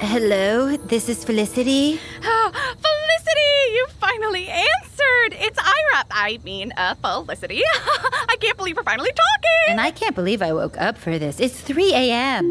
Hello, this is Felicity. Oh, Felicity, you finally answered. It's Ira. I mean, uh, Felicity. I can't believe we're finally talking. And I can't believe I woke up for this. It's 3 a.m.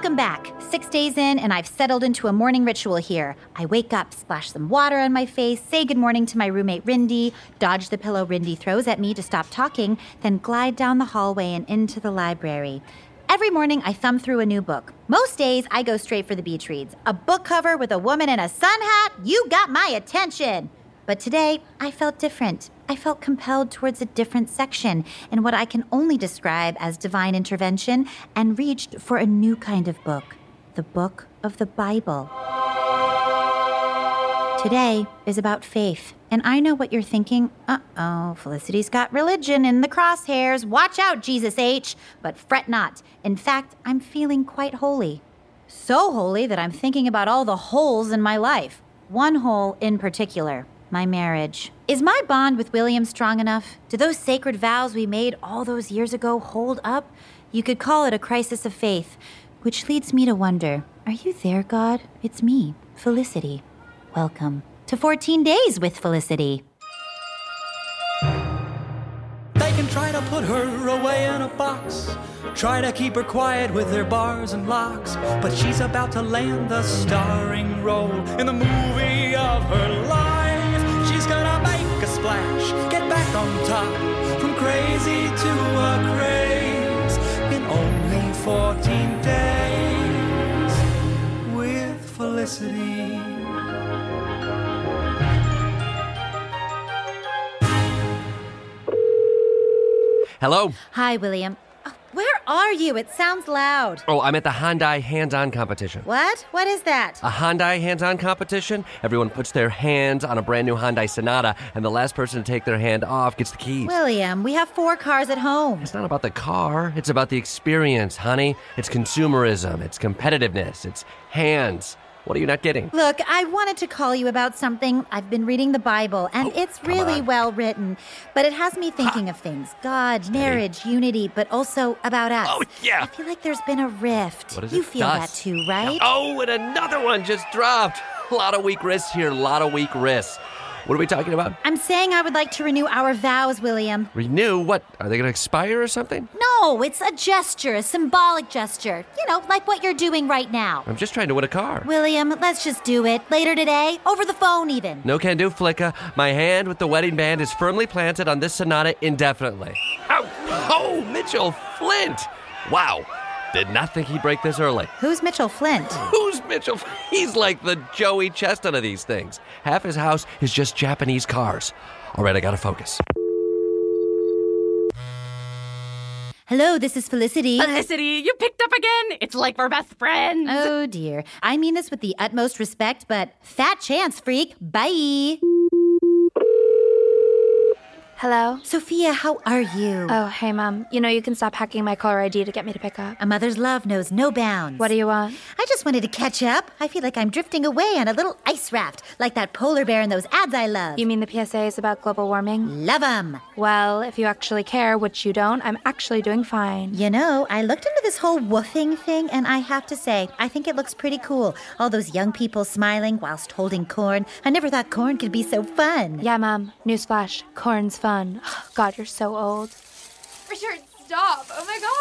Welcome back. Six days in, and I've settled into a morning ritual here. I wake up, splash some water on my face, say good morning to my roommate Rindy, dodge the pillow Rindy throws at me to stop talking, then glide down the hallway and into the library. Every morning, I thumb through a new book. Most days, I go straight for the beach reads. A book cover with a woman in a sun hat, you got my attention. But today, I felt different. I felt compelled towards a different section in what I can only describe as divine intervention and reached for a new kind of book the book of the Bible. Today is about faith, and I know what you're thinking. Uh oh, Felicity's got religion in the crosshairs. Watch out, Jesus H. But fret not. In fact, I'm feeling quite holy. So holy that I'm thinking about all the holes in my life. One hole in particular my marriage. Is my bond with William strong enough? Do those sacred vows we made all those years ago hold up? You could call it a crisis of faith, which leads me to wonder Are you there, God? It's me, Felicity. Welcome to 14 Days with Felicity. They can try to put her away in a box, try to keep her quiet with their bars and locks, but she's about to land the starring role in the movie of her life. She's gonna make a splash, get back on top, from crazy to a craze in only 14 days with Felicity. Hello. Hi, William. Where are you? It sounds loud. Oh, I'm at the Hyundai hands-on competition. What? What is that? A Hyundai hands-on competition. Everyone puts their hands on a brand new Hyundai Sonata, and the last person to take their hand off gets the keys. William, we have four cars at home. It's not about the car. It's about the experience, honey. It's consumerism. It's competitiveness. It's hands. What are you not getting? Look, I wanted to call you about something. I've been reading the Bible, and Oh, it's really on. well written. But it has me thinking of things God, marriage, unity, but also about us. Oh, yeah. I feel like there's been a rift. What is you it? feel that too, right? Oh, and another one just dropped. A lot of weak wrists here. A lot of weak wrists. What are we talking about? I'm saying I would like to renew our vows, William. Renew? What? Are they going to expire or something? No, it's a gesture, a symbolic gesture. You know, like what you're doing right now. I'm just trying to win a car. William, let's just do it. Later today, over the phone even. No can do, Flicka. My hand with the wedding band is firmly planted on this sonata indefinitely. Ow! Oh, Mitchell Flint! Wow. Did not think he'd break this early. Who's Mitchell Flint? Who's Mitchell? He's like the Joey Chestnut of these things. Half his house is just Japanese cars. All right, I gotta focus. Hello, this is Felicity. Felicity, you picked up again. It's like we're best friends. Oh dear. I mean this with the utmost respect, but fat chance, freak. Bye. Hello? Sophia, how are you? Oh, hey, Mom. You know you can stop hacking my caller ID to get me to pick up. A mother's love knows no bounds. What do you want? I just wanted to catch up. I feel like I'm drifting away on a little ice raft, like that polar bear in those ads I love. You mean the PSA is about global warming? love 'em. Well, if you actually care, which you don't, I'm actually doing fine. You know, I looked into this whole woofing thing, and I have to say, I think it looks pretty cool. All those young people smiling whilst holding corn. I never thought corn could be so fun. Yeah, Mom. Newsflash. Corn's fun. God, you're so old. Richard, stop. Oh my god.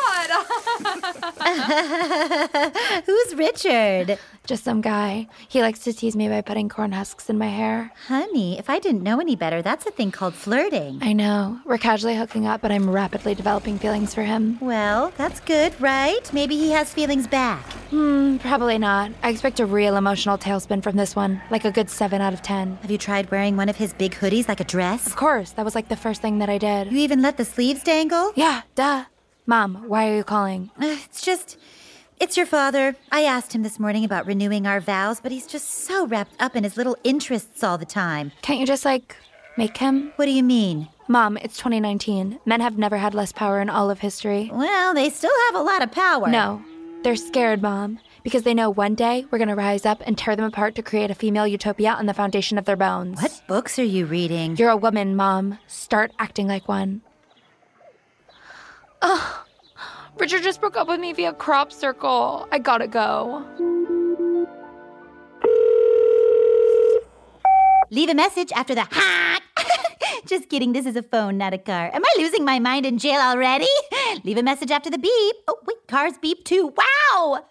Who's Richard? Just some guy. He likes to tease me by putting corn husks in my hair. Honey, if I didn't know any better, that's a thing called flirting. I know. We're casually hooking up, but I'm rapidly developing feelings for him. Well, that's good, right? Maybe he has feelings back. Hmm, probably not. I expect a real emotional tailspin from this one, like a good 7 out of 10. Have you tried wearing one of his big hoodies like a dress? Of course, that was like the first thing that I did. You even let the sleeves dangle? Yeah, duh. Mom, why are you calling? Uh, It's just. It's your father. I asked him this morning about renewing our vows, but he's just so wrapped up in his little interests all the time. Can't you just, like, make him? What do you mean? Mom, it's 2019. Men have never had less power in all of history. Well, they still have a lot of power. No, they're scared, Mom, because they know one day we're gonna rise up and tear them apart to create a female utopia on the foundation of their bones. What books are you reading? You're a woman, Mom. Start acting like one. Ugh. Richard just broke up with me via crop circle. I gotta go. Leave a message after the ha. Just kidding, this is a phone, not a car. Am I losing my mind in jail already? Leave a message after the beep. Oh, wait, cars beep too. Wow!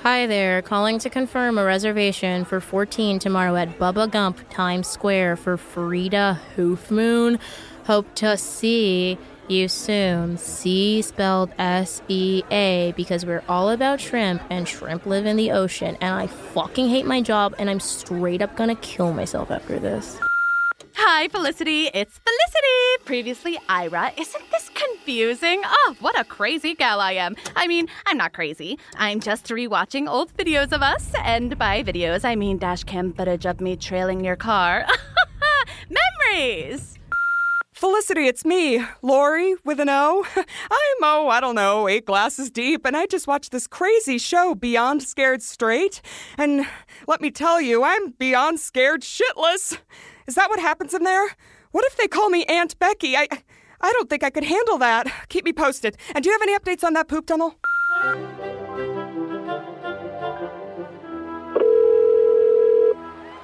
Hi there, calling to confirm a reservation for 14 tomorrow at Bubba Gump Times Square for Frida Hoofmoon. Hope to see you soon. C spelled S E A because we're all about shrimp and shrimp live in the ocean. And I fucking hate my job and I'm straight up gonna kill myself after this. Hi, Felicity. It's Felicity. Previously, Ira. Isn't this confusing? Oh, what a crazy gal I am. I mean, I'm not crazy. I'm just rewatching old videos of us. And by videos, I mean dash cam footage of me trailing your car. Memories! Felicity, it's me, Lori with an O. I'm, oh, I don't know, eight glasses deep, and I just watched this crazy show, Beyond Scared Straight. And let me tell you, I'm beyond scared shitless. Is that what happens in there? What if they call me Aunt Becky? I, I don't think I could handle that. Keep me posted. And do you have any updates on that poop tunnel?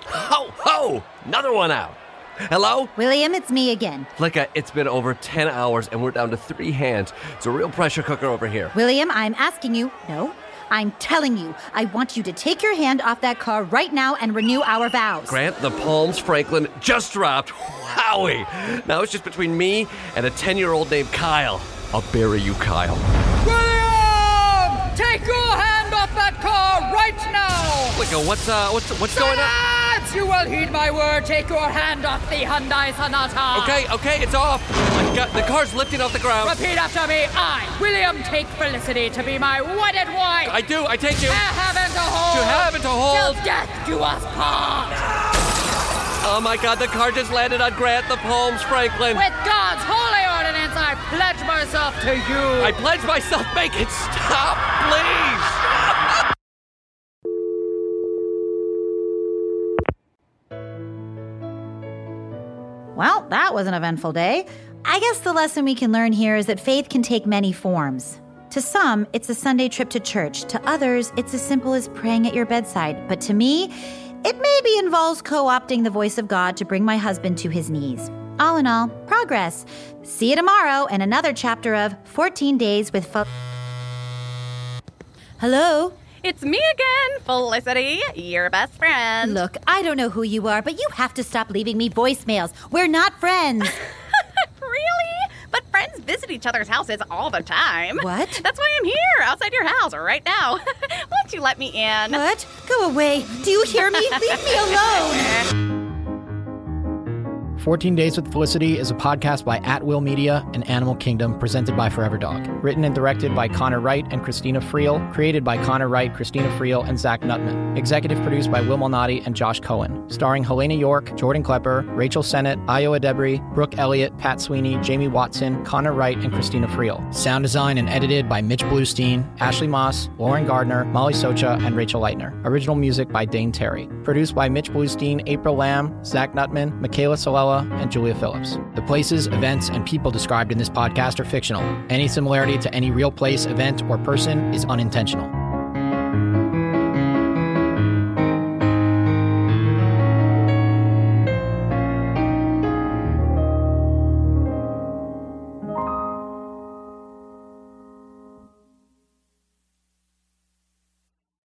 Ho, ho! Another one out. Hello? William, it's me again. Flicka, it's been over 10 hours and we're down to three hands. It's a real pressure cooker over here. William, I'm asking you. No, I'm telling you. I want you to take your hand off that car right now and renew our vows. Grant, the Palms Franklin just dropped. Wowie! Now it's just between me and a 10 year old named Kyle. I'll bury you, Kyle. William! Take your hand off that car right now! Flicka, what's, uh, what's, what's going on? You will heed my word. Take your hand off the Hyundai Sonata. Okay, okay, it's off. Got, the car's lifting off the ground. Repeat after me. I, William, take Felicity to be my wedded wife. I do, I take you. To heaven to hold. To heaven to hold. Till death do us part. Oh my god, the car just landed on Grant, the Palms Franklin. With God's holy ordinance, I pledge myself to you. I pledge myself, make it stop, please. Well, that was an eventful day. I guess the lesson we can learn here is that faith can take many forms. To some, it's a Sunday trip to church. To others, it's as simple as praying at your bedside. But to me, it maybe involves co opting the voice of God to bring my husband to his knees. All in all, progress. See you tomorrow in another chapter of 14 Days with Fel- Hello? It's me again, Felicity, your best friend. Look, I don't know who you are, but you have to stop leaving me voicemails. We're not friends. really? But friends visit each other's houses all the time. What? That's why I'm here, outside your house right now. Won't you let me in? what? Go away. Do you hear me? Leave me alone. 14 Days with Felicity is a podcast by At Will Media and Animal Kingdom presented by Forever Dog. Written and directed by Connor Wright and Christina Friel. Created by Connor Wright, Christina Friel, and Zach Nutman. Executive produced by Will Malnati and Josh Cohen. Starring Helena York, Jordan Klepper, Rachel Sennott, Ayo Edebiri, Brooke Elliott, Pat Sweeney, Jamie Watson, Connor Wright, and Christina Friel. Sound design and edited by Mitch Bluestein, Ashley Moss, Lauren Gardner, Molly Socha, and Rachel Leitner. Original music by Dane Terry. Produced by Mitch Bluestein, April Lamb, Zach Nutman, Michaela Solella, and Julia Phillips. The places, events, and people described in this podcast are fictional. Any similarity to any real place, event, or person is unintentional.